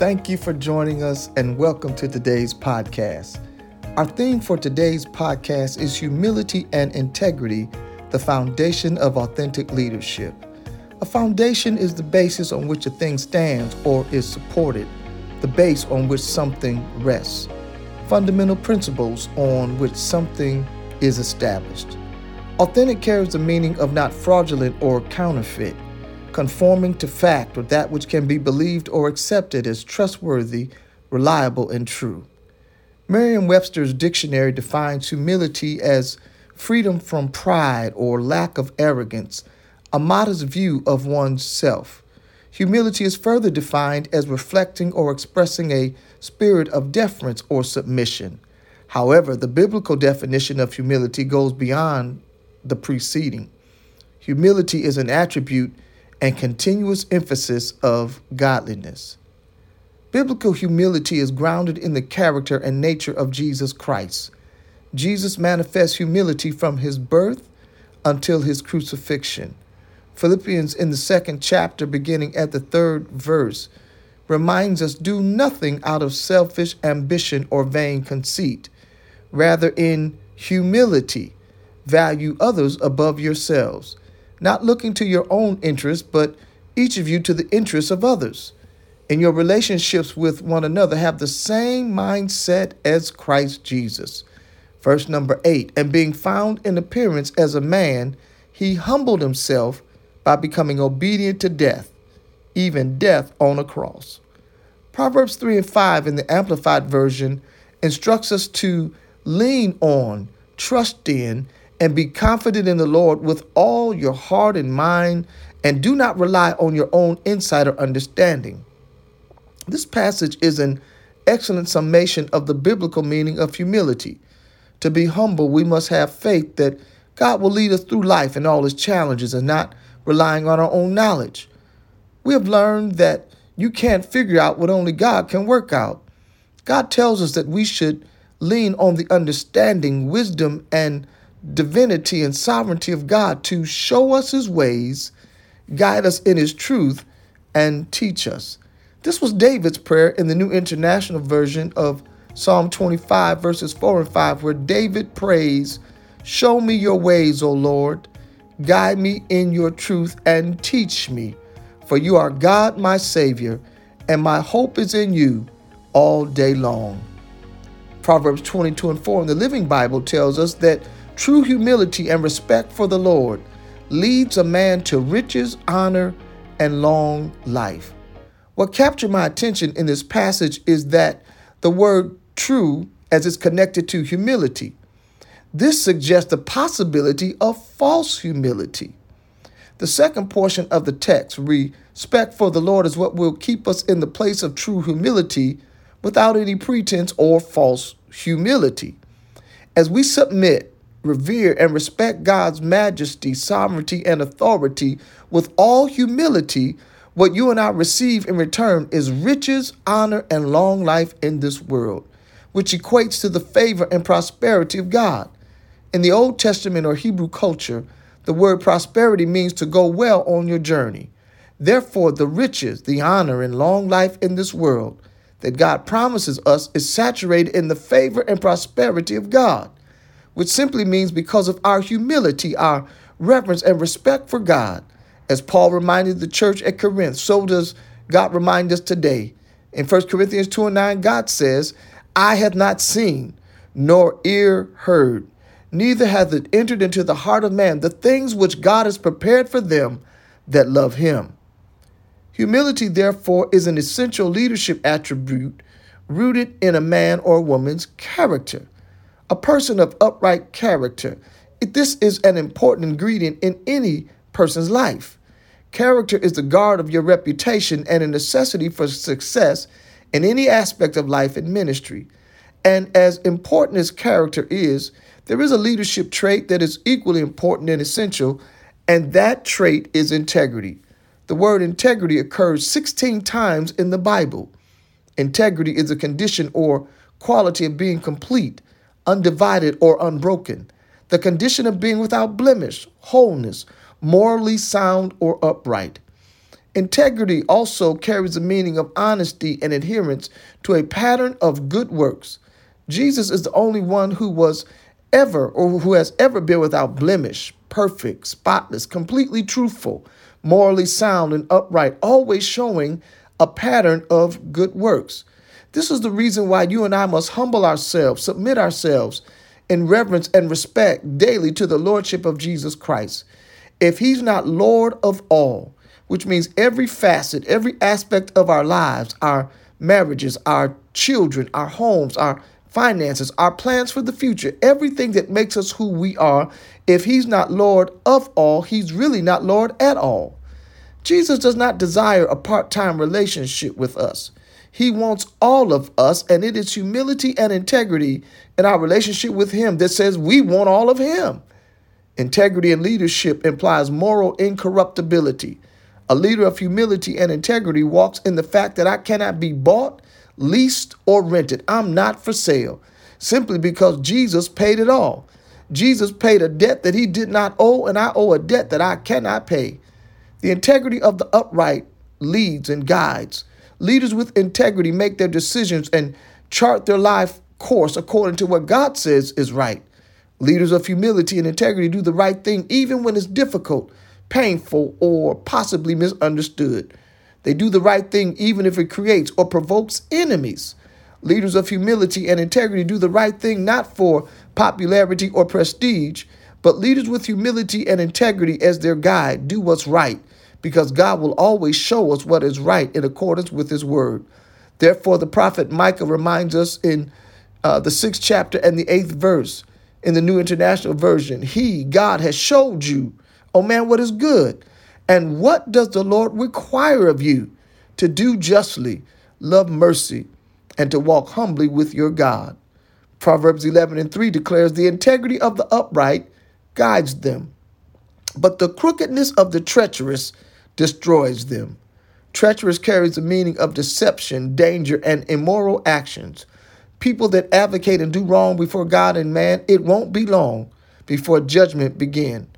Thank you for joining us and welcome to today's podcast. Our theme for today's podcast is humility and integrity, the foundation of authentic leadership. A foundation is the basis on which a thing stands or is supported, the base on which something rests, fundamental principles on which something is established. Authentic carries the meaning of not fraudulent or counterfeit, conforming to fact or that which can be believed or accepted as trustworthy, reliable, and true. Merriam Webster's dictionary defines humility as freedom from pride or lack of arrogance, a modest view of one's self. Humility is further defined as reflecting or expressing a spirit of deference or submission. However, the biblical definition of humility goes beyond the preceding. Humility is an attribute and continuous emphasis of godliness. Biblical humility is grounded in the character and nature of Jesus Christ. Jesus manifests humility from his birth until his crucifixion. Philippians, in the second chapter, beginning at the third verse, reminds us do nothing out of selfish ambition or vain conceit. Rather, in humility, value others above yourselves, not looking to your own interests, but each of you to the interests of others. In your relationships with one another, have the same mindset as Christ Jesus. Verse number eight, and being found in appearance as a man, he humbled himself by becoming obedient to death, even death on a cross. Proverbs 3 and 5 in the Amplified Version instructs us to lean on, trust in, and be confident in the Lord with all your heart and mind, and do not rely on your own insight or understanding. This passage is an excellent summation of the biblical meaning of humility. To be humble, we must have faith that God will lead us through life and all its challenges and not relying on our own knowledge. We have learned that you can't figure out what only God can work out. God tells us that we should lean on the understanding, wisdom, and divinity and sovereignty of God to show us his ways, guide us in his truth, and teach us. This was David's prayer in the New International Version of Psalm 25, verses 4 and 5, where David prays, Show me your ways, O Lord. Guide me in your truth and teach me. For you are God, my Savior, and my hope is in you all day long. Proverbs 22 and 4 in the Living Bible tells us that True humility and respect for the Lord leads a man to riches, honor, and long life. What captured my attention in this passage is that the word true as it's connected to humility. This suggests the possibility of false humility. The second portion of the text, respect for the Lord, is what will keep us in the place of true humility without any pretense or false humility. As we submit revere, and respect God's majesty, sovereignty, and authority with all humility, what you and I receive in return is riches, honor, and long life in this world, which equates to the favor and prosperity of God. In the Old Testament or Hebrew culture, the word prosperity means to go well on your journey. Therefore, the riches, the honor, and long life in this world that God promises us is saturated in the favor and prosperity of God which simply means because of our humility, our reverence and respect for God. As Paul reminded the church at Corinth, so does God remind us today. In 1 Corinthians 2 and 9, God says, I have not seen, nor ear heard, neither hath it entered into the heart of man the things which God has prepared for them that love him. Humility, therefore, is an essential leadership attribute rooted in a man or woman's character a person of upright character. This is an important ingredient in any person's life. Character is the guard of your reputation and a necessity for success in any aspect of life and ministry. And as important as character is, there is a leadership trait that is equally important and essential, and that trait is integrity. The word integrity occurs 16 times in the Bible. Integrity is a condition or quality of being complete, undivided, or unbroken, the condition of being without blemish, wholeness, morally sound, or upright. Integrity also carries the meaning of honesty and adherence to a pattern of good works. Jesus is the only one who was ever or who has ever been without blemish, perfect, spotless, completely truthful, morally sound, and upright, always showing a pattern of good works. This is the reason why you and I must humble ourselves, submit ourselves in reverence and respect daily to the Lordship of Jesus Christ. If He's not Lord of all, which means every facet, every aspect of our lives, our marriages, our children, our homes, our finances, our plans for the future, everything that makes us who we are, if He's not Lord of all, He's really not Lord at all. Jesus does not desire a part time relationship with us. He wants all of us, and it is humility and integrity in our relationship with Him that says we want all of Him. Integrity and leadership implies moral incorruptibility. A leader of humility and integrity walks in the fact that I cannot be bought, leased, or rented. I'm not for sale simply because Jesus paid it all. Jesus paid a debt that he did not owe, and I owe a debt that I cannot pay. The integrity of the upright leads and guides. Leaders with integrity make their decisions and chart their life course according to what God says is right. Leaders of humility and integrity do the right thing even when it's difficult, painful, or possibly misunderstood. They do the right thing even if it creates or provokes enemies. Leaders of humility and integrity do the right thing not for popularity or prestige, but leaders with humility and integrity as their guide do what's right because God will always show us what is right in accordance with His word. Therefore, the prophet Micah reminds us in uh, the sixth chapter and the eighth verse in the New International Version He, God, has showed you, oh man, what is good. And what does the Lord require of you? To do justly, love mercy, and to walk humbly with your God. Proverbs 11 and 3 declares the integrity of the upright guides them, but the crookedness of the treacherous destroys them. Treacherous carries the meaning of deception, danger, and immoral actions. People that advocate and do wrong before God and man, it won't be long before judgment begin.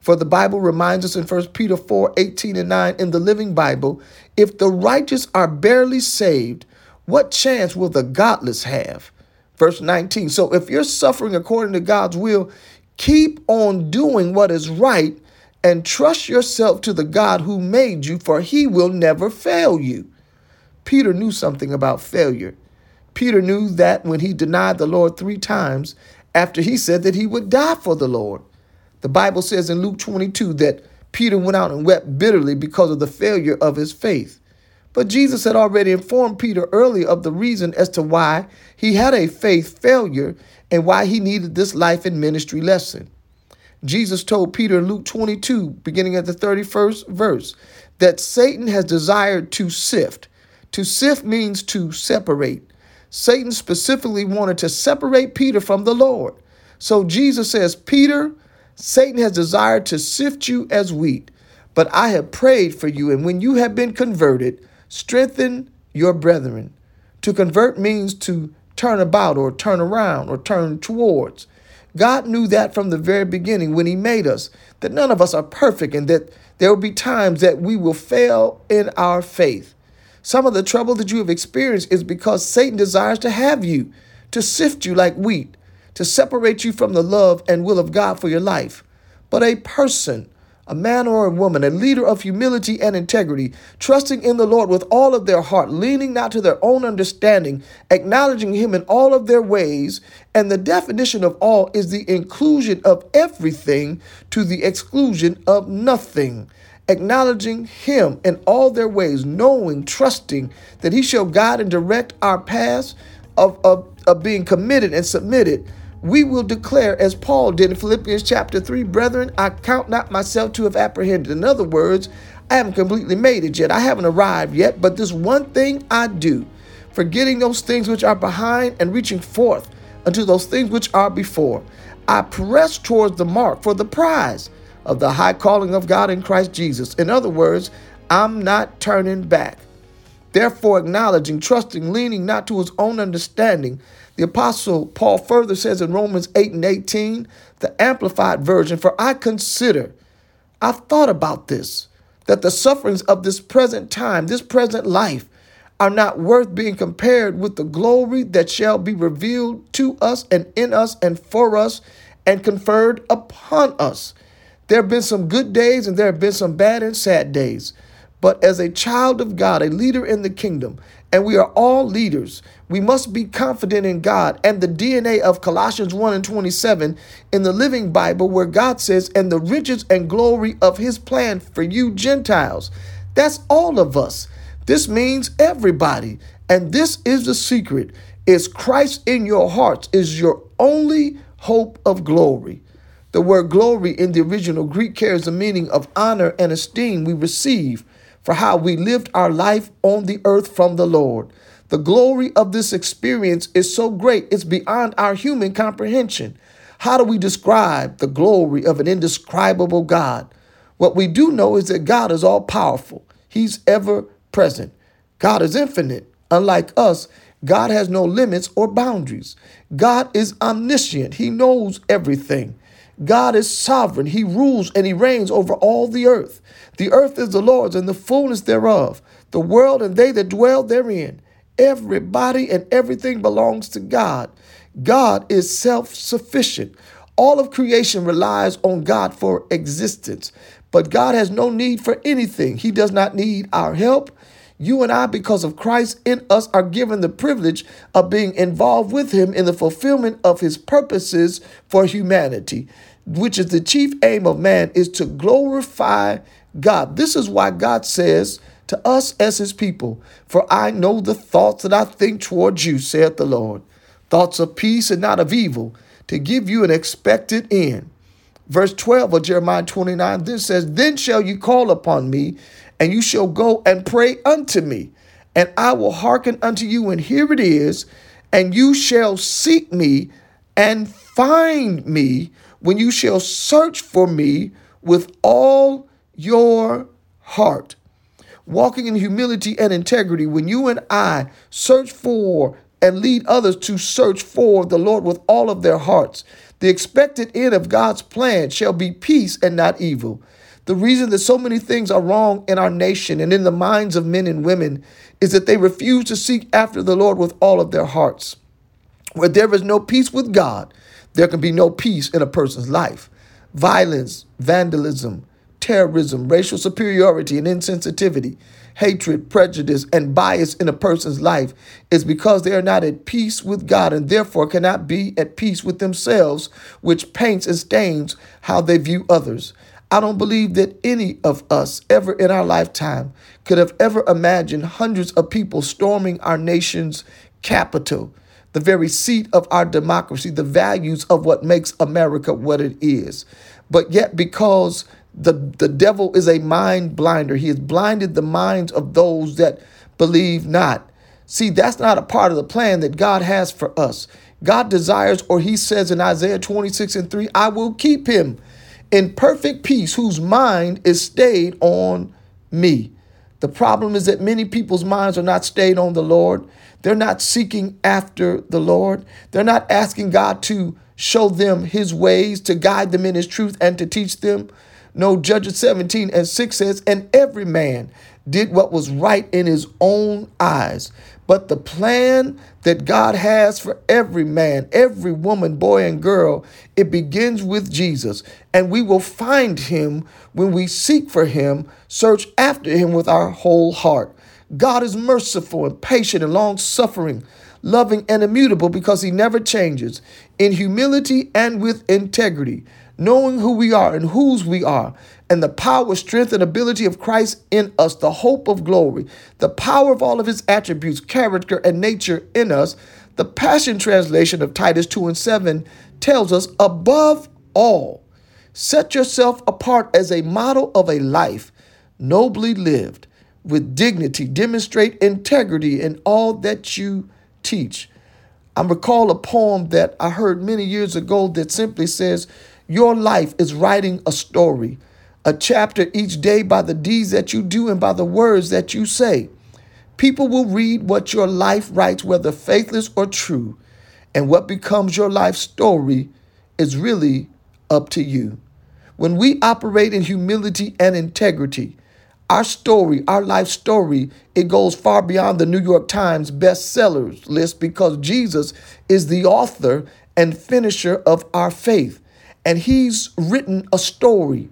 For the Bible reminds us in 1 Peter 4 18 and 9 in the Living Bible if the righteous are barely saved, what chance will the godless have? Verse 19. So if you're suffering according to God's will, keep on doing what is right and trust yourself to the God who made you, for he will never fail you. Peter knew something about failure. Peter knew that when he denied the Lord three times after he said that he would die for the Lord. The Bible says in Luke 22 that Peter went out and wept bitterly because of the failure of his faith. But Jesus had already informed Peter earlier of the reason as to why he had a faith failure and why he needed this life and ministry lesson. Jesus told Peter in Luke 22, beginning at the 31st verse, that Satan has desired to sift. To sift means to separate. Satan specifically wanted to separate Peter from the Lord. So Jesus says, Peter, Satan has desired to sift you as wheat, but I have prayed for you, and when you have been converted, strengthen your brethren. To convert means to turn about or turn around or turn towards. God knew that from the very beginning when He made us, that none of us are perfect and that there will be times that we will fail in our faith. Some of the trouble that you have experienced is because Satan desires to have you, to sift you like wheat, to separate you from the love and will of God for your life. But a person a man or a woman, a leader of humility and integrity, trusting in the Lord with all of their heart, leaning not to their own understanding, acknowledging Him in all of their ways. And the definition of all is the inclusion of everything to the exclusion of nothing. Acknowledging Him in all their ways, knowing, trusting that He shall guide and direct our paths of, of, of being committed and submitted we will declare, as Paul did in Philippians chapter 3, Brethren, I count not myself to have apprehended. In other words, I haven't completely made it yet. I haven't arrived yet, but this one thing I do, forgetting those things which are behind and reaching forth unto those things which are before. I press towards the mark for the prize of the high calling of God in Christ Jesus. In other words, I'm not turning back. Therefore, acknowledging, trusting, leaning not to his own understanding, the Apostle Paul further says in Romans 8 and 18, the Amplified Version, For I consider, I've thought about this, that the sufferings of this present time, this present life, are not worth being compared with the glory that shall be revealed to us and in us and for us and conferred upon us. There have been some good days and there have been some bad and sad days. But as a child of God, a leader in the kingdom, and we are all leaders, we must be confident in God and the DNA of Colossians 1 and 27 in the Living Bible, where God says, and the riches and glory of his plan for you Gentiles. That's all of us. This means everybody. And this is the secret is Christ in your hearts is your only hope of glory. The word glory in the original Greek carries the meaning of honor and esteem we receive for how we lived our life on the earth from the Lord. The glory of this experience is so great, it's beyond our human comprehension. How do we describe the glory of an indescribable God? What we do know is that God is all powerful, He's ever present. God is infinite. Unlike us, God has no limits or boundaries. God is omniscient, He knows everything. God is sovereign. He rules and he reigns over all the earth. The earth is the Lord's and the fullness thereof, the world and they that dwell therein. Everybody and everything belongs to God. God is self sufficient. All of creation relies on God for existence, but God has no need for anything. He does not need our help. You and I, because of Christ in us, are given the privilege of being involved with Him in the fulfillment of His purposes for humanity, which is the chief aim of man, is to glorify God. This is why God says to us as His people, For I know the thoughts that I think towards you, saith the Lord, thoughts of peace and not of evil, to give you an expected end. Verse 12 of Jeremiah 29 this says, Then shall you call upon me, and you shall go and pray unto me, and I will hearken unto you. And here it is, and you shall seek me and find me when you shall search for me with all your heart. Walking in humility and integrity, when you and I search for and lead others to search for the Lord with all of their hearts, the expected end of God's plan shall be peace and not evil. The reason that so many things are wrong in our nation and in the minds of men and women is that they refuse to seek after the Lord with all of their hearts. Where there is no peace with God, there can be no peace in a person's life. Violence, vandalism, terrorism, racial superiority and insensitivity, hatred, prejudice, and bias in a person's life is because they are not at peace with God and therefore cannot be at peace with themselves, which paints and stains how they view others. I don't believe that any of us ever in our lifetime could have ever imagined hundreds of people storming our nation's capital, the very seat of our democracy, the values of what makes America what it is. But yet, because the, the devil is a mind blinder. He has blinded the minds of those that believe not. See, that's not a part of the plan that God has for us. God desires, or he says in Isaiah 26 and 3, I will keep him in perfect peace whose mind is stayed on me. The problem is that many people's minds are not stayed on the Lord. They're not seeking after the Lord. They're not asking God to show them his ways, to guide them in his truth, and to teach them. No, Judges 17 and 6 says, And every man did what was right in his own eyes. But the plan that God has for every man, every woman, boy, and girl, it begins with Jesus. And we will find him when we seek for him, search after him with our whole heart. God is merciful and patient and long suffering, loving and immutable because he never changes, in humility and with integrity knowing who we are and whose we are, and the power, strength, and ability of Christ in us, the hope of glory, the power of all of his attributes, character, and nature in us. The Passion Translation of Titus 2 and 7 tells us, above all, set yourself apart as a model of a life nobly lived with dignity, demonstrate integrity in all that you teach. I recall a poem that I heard many years ago that simply says, your life is writing a story, a chapter each day by the deeds that you do and by the words that you say. People will read what your life writes, whether faithless or true, and what becomes your life story is really up to you. When we operate in humility and integrity, Our story, our life story, it goes far beyond the New York Times bestsellers list because Jesus is the author and finisher of our faith. And he's written a story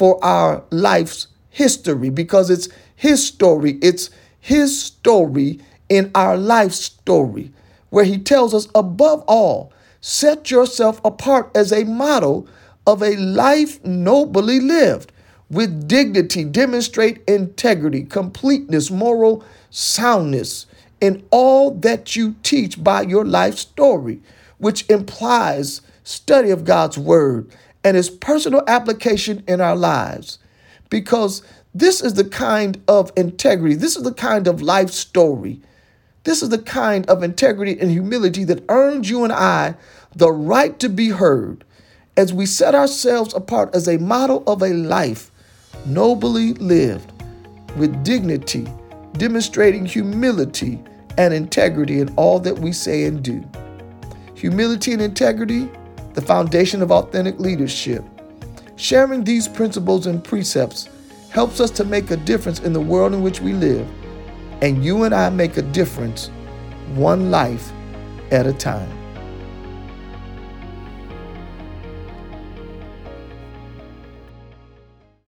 for our life's history because it's his story. It's his story in our life story, where he tells us above all, set yourself apart as a model of a life nobly lived with dignity, demonstrate integrity, completeness, moral soundness in all that you teach by your life story, which implies study of God's word and its personal application in our lives. Because this is the kind of integrity, this is the kind of life story, this is the kind of integrity and humility that earns you and I the right to be heard as we set ourselves apart as a model of a life nobly lived with dignity, demonstrating humility and integrity in all that we say and do. Humility and integrity, the foundation of authentic leadership. Sharing these principles and precepts helps us to make a difference in the world in which we live, and you and I make a difference one life at a time.